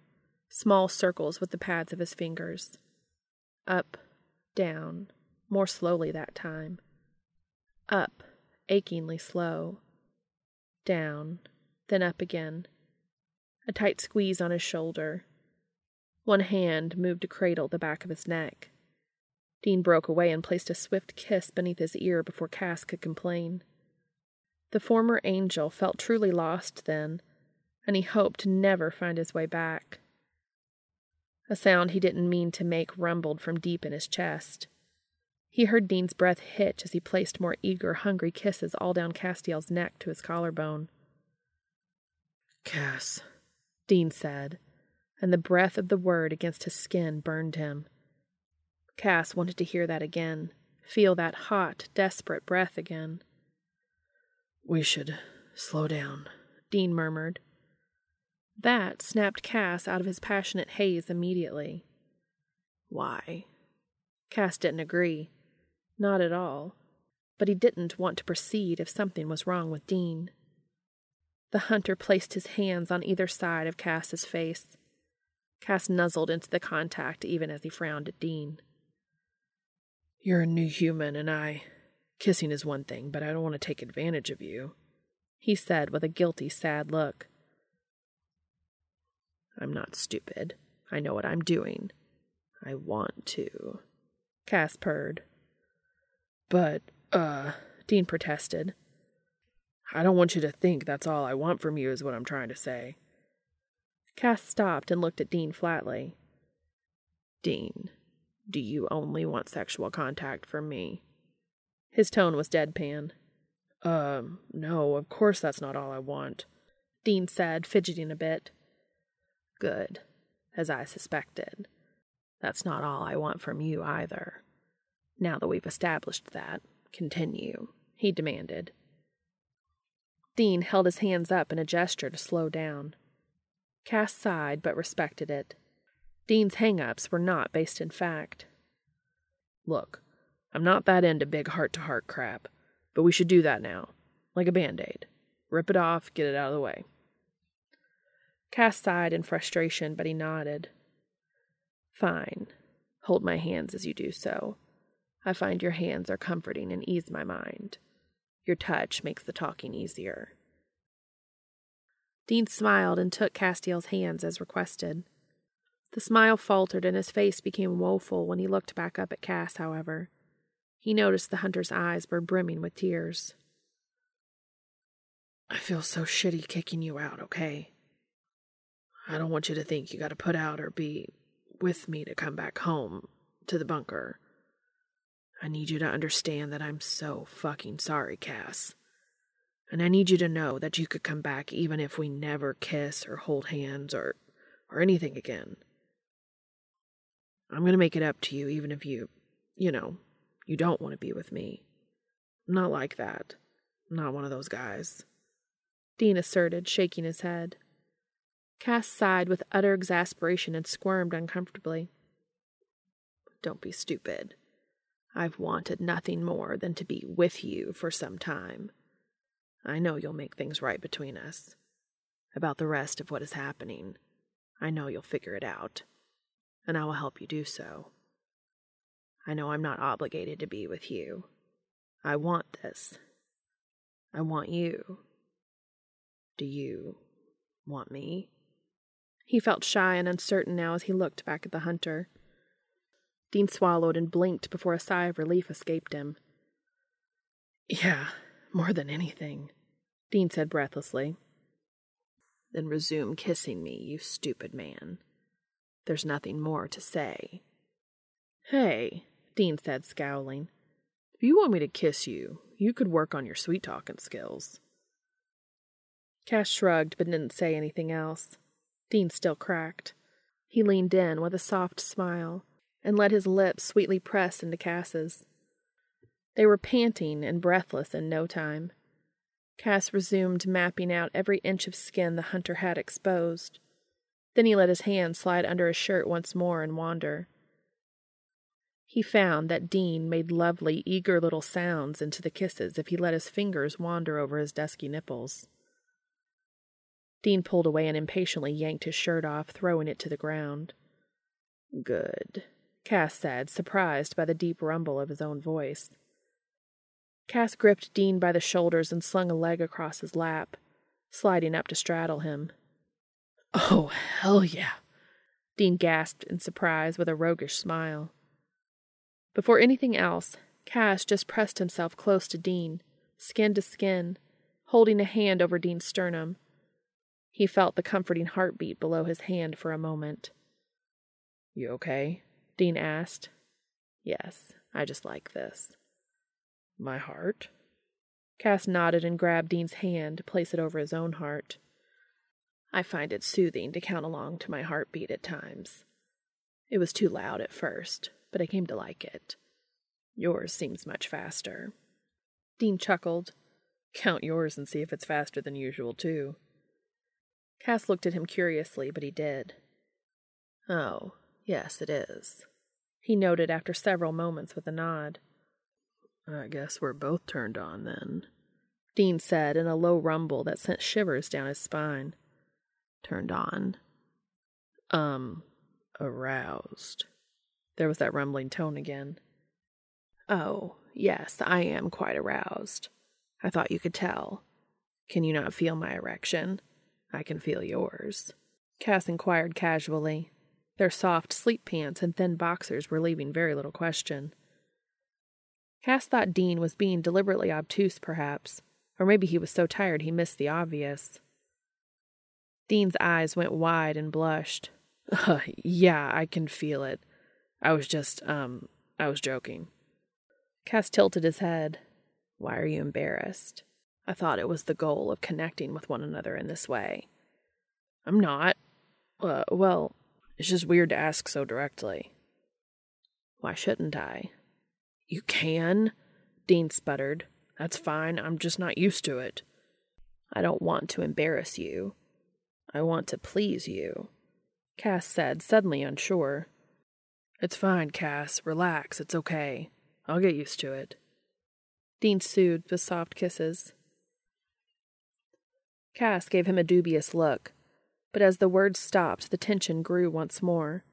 small circles with the pads of his fingers. Up, down, more slowly that time. Up, achingly slow. Down, then up again. A tight squeeze on his shoulder, one hand moved to cradle the back of his neck. Dean broke away and placed a swift kiss beneath his ear before Cass could complain. The former angel felt truly lost then, and he hoped to never find his way back. A sound he didn't mean to make rumbled from deep in his chest. He heard Dean's breath hitch as he placed more eager, hungry kisses all down Castiel's neck to his collarbone. Cass, Dean said, and the breath of the word against his skin burned him. Cass wanted to hear that again, feel that hot, desperate breath again. We should slow down, Dean murmured. That snapped Cass out of his passionate haze immediately. Why? Cass didn't agree. Not at all. But he didn't want to proceed if something was wrong with Dean. The hunter placed his hands on either side of Cass's face. Cass nuzzled into the contact even as he frowned at Dean. You're a new human, and I. Kissing is one thing, but I don't want to take advantage of you, he said with a guilty, sad look. I'm not stupid. I know what I'm doing. I want to. Cass purred. But, uh, Dean protested. I don't want you to think that's all I want from you, is what I'm trying to say. Cass stopped and looked at Dean flatly. Dean, do you only want sexual contact from me? His tone was deadpan. Um, no, of course that's not all I want, Dean said, fidgeting a bit. Good, as I suspected. That's not all I want from you either. Now that we've established that, continue, he demanded. Dean held his hands up in a gesture to slow down. Cass sighed but respected it. Dean's hang ups were not based in fact. Look, I'm not that into big heart to heart crap, but we should do that now, like a band aid. Rip it off, get it out of the way. Cass sighed in frustration, but he nodded. Fine. Hold my hands as you do so. I find your hands are comforting and ease my mind. Your touch makes the talking easier. Dean smiled and took Castiel's hands as requested. The smile faltered and his face became woeful when he looked back up at Cass, however. He noticed the hunter's eyes were brimming with tears. I feel so shitty kicking you out, okay? I don't want you to think you gotta put out or be with me to come back home to the bunker. I need you to understand that I'm so fucking sorry, Cass. And I need you to know that you could come back even if we never kiss or hold hands or or anything again. I'm going to make it up to you even if you, you know, you don't want to be with me. I'm not like that. I'm not one of those guys. Dean asserted, shaking his head. Cass sighed with utter exasperation and squirmed uncomfortably. Don't be stupid. I've wanted nothing more than to be with you for some time. I know you'll make things right between us. About the rest of what is happening, I know you'll figure it out, and I will help you do so. I know I'm not obligated to be with you. I want this. I want you. Do you want me? He felt shy and uncertain now as he looked back at the hunter. Dean swallowed and blinked before a sigh of relief escaped him. Yeah, more than anything, Dean said breathlessly. Then resume kissing me, you stupid man. There's nothing more to say. Hey, Dean said, scowling. If you want me to kiss you, you could work on your sweet talking skills. Cass shrugged but didn't say anything else. Dean still cracked. He leaned in with a soft smile and let his lips sweetly press into Cass's. They were panting and breathless in no time. Cass resumed mapping out every inch of skin the hunter had exposed. Then he let his hand slide under his shirt once more and wander. He found that Dean made lovely, eager little sounds into the kisses if he let his fingers wander over his dusky nipples. Dean pulled away and impatiently yanked his shirt off, throwing it to the ground. Good, Cass said, surprised by the deep rumble of his own voice. Cass gripped Dean by the shoulders and slung a leg across his lap, sliding up to straddle him. Oh, hell yeah! Dean gasped in surprise with a roguish smile. Before anything else, Cass just pressed himself close to Dean, skin to skin, holding a hand over Dean's sternum. He felt the comforting heartbeat below his hand for a moment. You okay? Dean asked. Yes, I just like this. My heart? Cass nodded and grabbed Dean's hand to place it over his own heart. I find it soothing to count along to my heartbeat at times. It was too loud at first, but I came to like it. Yours seems much faster. Dean chuckled. Count yours and see if it's faster than usual, too. Cass looked at him curiously, but he did. Oh, Yes, it is, he noted after several moments with a nod. I guess we're both turned on then, Dean said in a low rumble that sent shivers down his spine. Turned on. Um, aroused. There was that rumbling tone again. Oh, yes, I am quite aroused. I thought you could tell. Can you not feel my erection? I can feel yours. Cass inquired casually. Their soft sleep pants and thin boxers were leaving very little question. Cass thought Dean was being deliberately obtuse, perhaps, or maybe he was so tired he missed the obvious. Dean's eyes went wide and blushed. Uh, yeah, I can feel it. I was just, um, I was joking. Cass tilted his head. Why are you embarrassed? I thought it was the goal of connecting with one another in this way. I'm not. Uh, well, it's just weird to ask so directly. Why shouldn't I? You can, Dean sputtered. That's fine. I'm just not used to it. I don't want to embarrass you. I want to please you, Cass said, suddenly unsure. It's fine, Cass. Relax. It's okay. I'll get used to it. Dean soothed with soft kisses. Cass gave him a dubious look, but as the words stopped, the tension grew once more.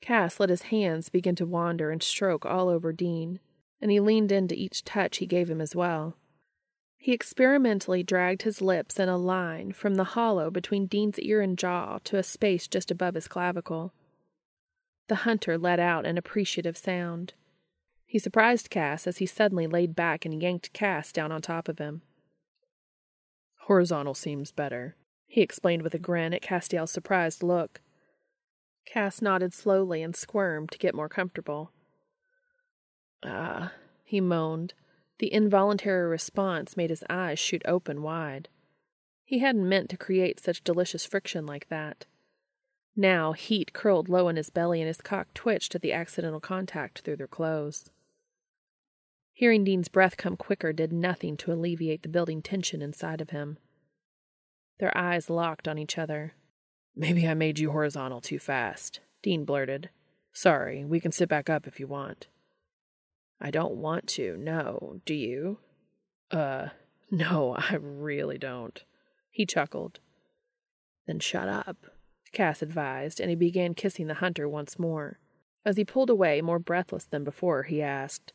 Cass let his hands begin to wander and stroke all over Dean, and he leaned into each touch he gave him as well. He experimentally dragged his lips in a line from the hollow between Dean's ear and jaw to a space just above his clavicle. The hunter let out an appreciative sound. He surprised Cass as he suddenly laid back and yanked Cass down on top of him. Horizontal seems better, he explained with a grin at Castiel's surprised look. Cass nodded slowly and squirmed to get more comfortable. Ah, he moaned. The involuntary response made his eyes shoot open wide. He hadn't meant to create such delicious friction like that. Now heat curled low in his belly and his cock twitched at the accidental contact through their clothes. Hearing Dean's breath come quicker did nothing to alleviate the building tension inside of him. Their eyes locked on each other. Maybe I made you horizontal too fast, Dean blurted. Sorry, we can sit back up if you want. I don't want to, no. Do you? Uh, no, I really don't. He chuckled. Then shut up, Cass advised, and he began kissing the hunter once more. As he pulled away, more breathless than before, he asked,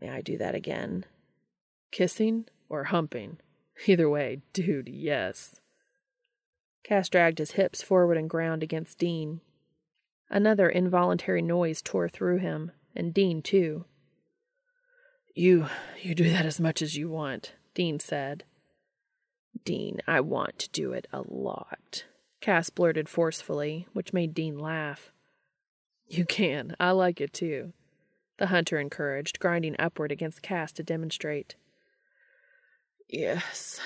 May I do that again? Kissing or humping? Either way, dude, yes. Cass dragged his hips forward and ground against Dean. Another involuntary noise tore through him, and Dean too. You you do that as much as you want, Dean said. Dean, I want to do it a lot, Cass blurted forcefully, which made Dean laugh. You can. I like it too, the hunter encouraged, grinding upward against Cass to demonstrate. Yes,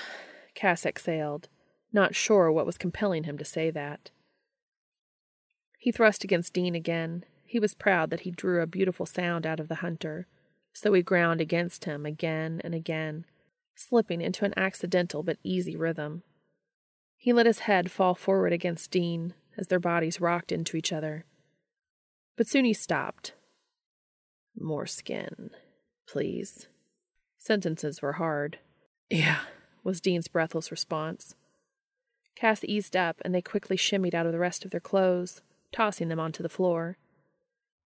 Cass exhaled, not sure what was compelling him to say that. He thrust against Dean again. He was proud that he drew a beautiful sound out of the hunter, so he ground against him again and again, slipping into an accidental but easy rhythm. He let his head fall forward against Dean as their bodies rocked into each other. But soon he stopped. More skin, please. Sentences were hard. Yeah, was Dean's breathless response. Cass eased up, and they quickly shimmied out of the rest of their clothes, tossing them onto the floor.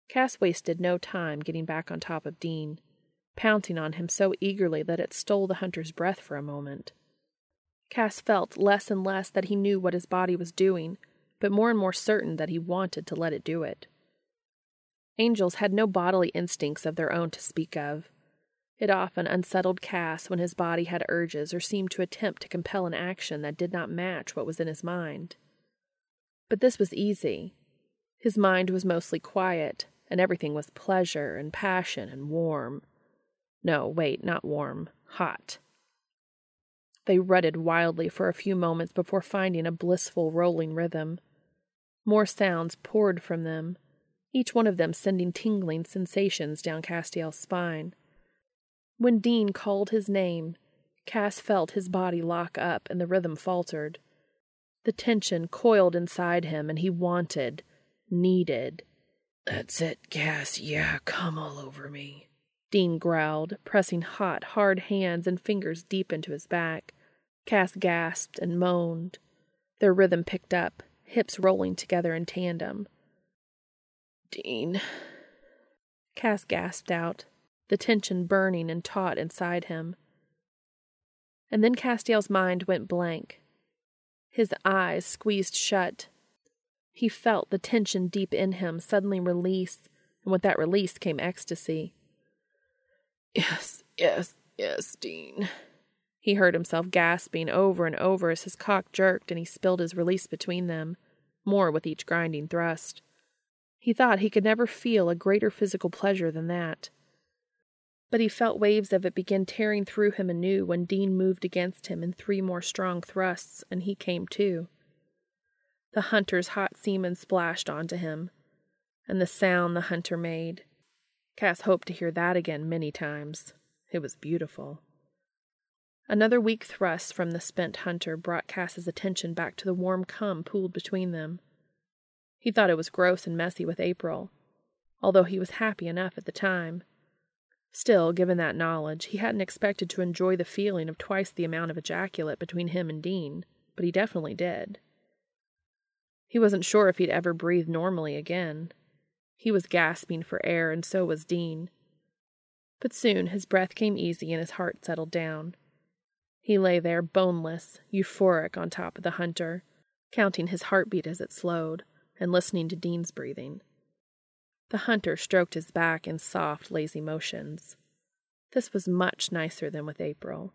Cass wasted no time getting back on top of Dean, pouncing on him so eagerly that it stole the hunter's breath for a moment. Cass felt less and less that he knew what his body was doing, but more and more certain that he wanted to let it do it. Angels had no bodily instincts of their own to speak of. It often unsettled Cass when his body had urges or seemed to attempt to compel an action that did not match what was in his mind. But this was easy. His mind was mostly quiet, and everything was pleasure and passion and warm. No, wait, not warm, hot. They rutted wildly for a few moments before finding a blissful rolling rhythm. More sounds poured from them, each one of them sending tingling sensations down Castiel's spine. When Dean called his name, Cass felt his body lock up and the rhythm faltered. The tension coiled inside him, and he wanted, needed. That's it, Cass. Yeah, come all over me. Dean growled, pressing hot, hard hands and fingers deep into his back. Cass gasped and moaned. Their rhythm picked up, hips rolling together in tandem. Dean. Cass gasped out, the tension burning and taut inside him. And then Castiel's mind went blank. His eyes squeezed shut. He felt the tension deep in him suddenly release, and with that release came ecstasy. Yes, yes, yes, Dean. He heard himself gasping over and over as his cock jerked and he spilled his release between them, more with each grinding thrust. He thought he could never feel a greater physical pleasure than that but he felt waves of it begin tearing through him anew when Dean moved against him in three more strong thrusts, and he came too. The hunter's hot semen splashed onto him, and the sound the hunter made. Cass hoped to hear that again many times. It was beautiful. Another weak thrust from the spent hunter brought Cass's attention back to the warm cum pooled between them. He thought it was gross and messy with April, although he was happy enough at the time. Still, given that knowledge, he hadn't expected to enjoy the feeling of twice the amount of ejaculate between him and Dean, but he definitely did. He wasn't sure if he'd ever breathe normally again, He was gasping for air, and so was Dean. But soon his breath came easy and his heart settled down. He lay there, boneless, euphoric on top of the hunter, counting his heartbeat as it slowed, and listening to Dean's breathing. The hunter stroked his back in soft, lazy motions. This was much nicer than with April.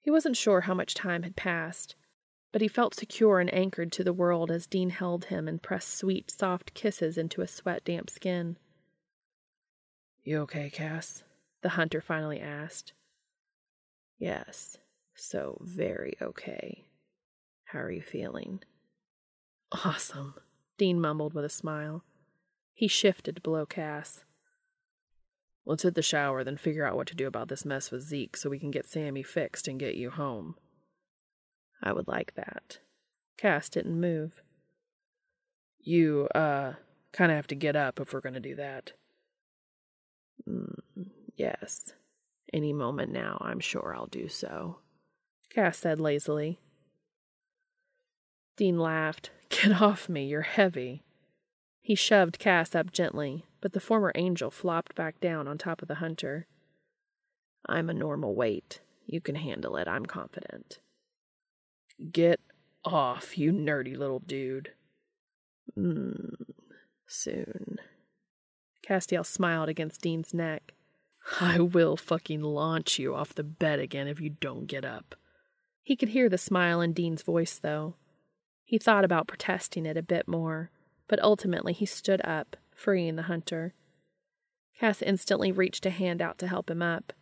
He wasn't sure how much time had passed, but he felt secure and anchored to the world as Dean held him and pressed sweet, soft kisses into his sweat damp skin. You okay, Cass? The hunter finally asked. Yes, so very okay. How are you feeling? Awesome, Dean mumbled with a smile. He shifted below Cass. Let's hit the shower, then figure out what to do about this mess with Zeke so we can get Sammy fixed and get you home. I would like that. Cass didn't move. You, uh, kind of have to get up if we're going to do that. Mm, yes. Any moment now, I'm sure I'll do so. Cass said lazily. Dean laughed. Get off me, you're heavy. He shoved Cass up gently, but the former angel flopped back down on top of the hunter. I'm a normal weight. You can handle it, I'm confident. Get off, you nerdy little dude. Hmm. soon. Castiel smiled against Dean's neck. I will fucking launch you off the bed again if you don't get up. He could hear the smile in Dean's voice, though. He thought about protesting it a bit more, but ultimately he stood up, freeing the hunter. Cass instantly reached a hand out to help him up.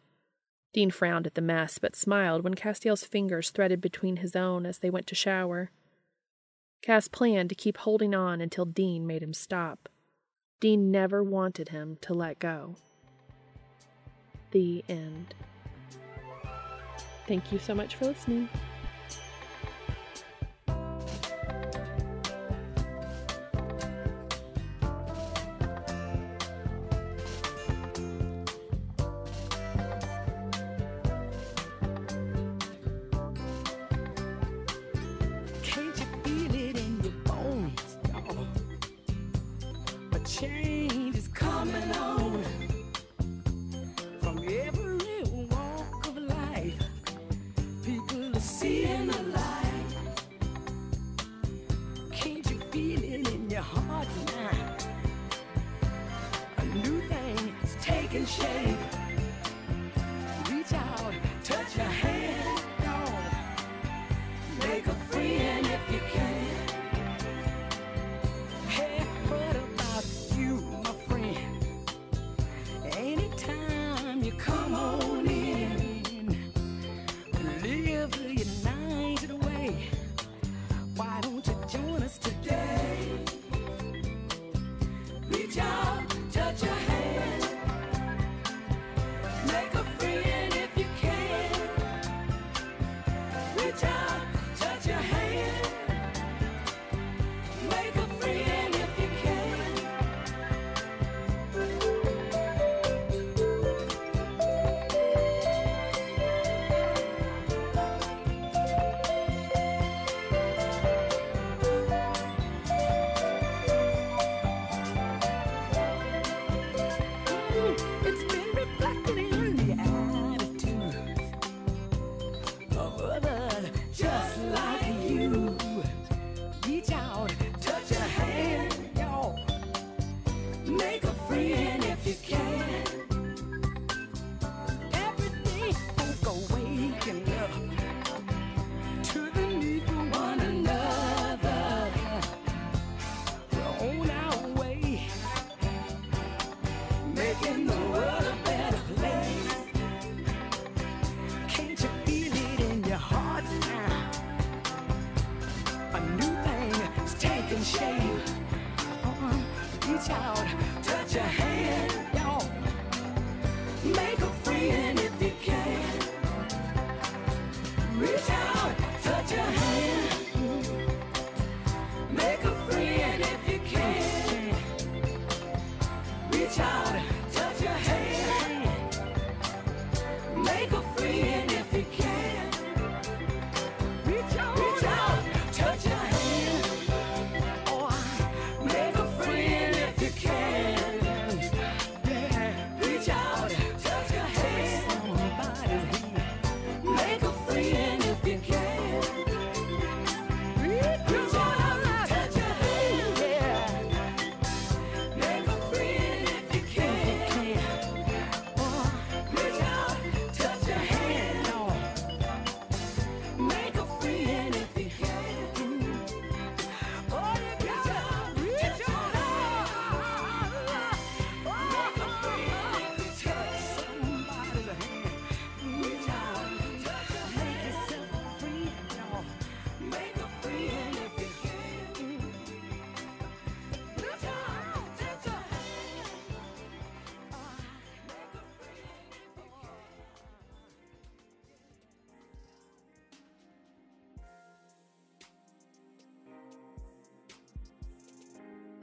Dean frowned at the mess, but smiled when Castiel's fingers threaded between his own as they went to shower. Cass planned to keep holding on until Dean made him stop. Dean never wanted him to let go. The end. Thank you so much for listening.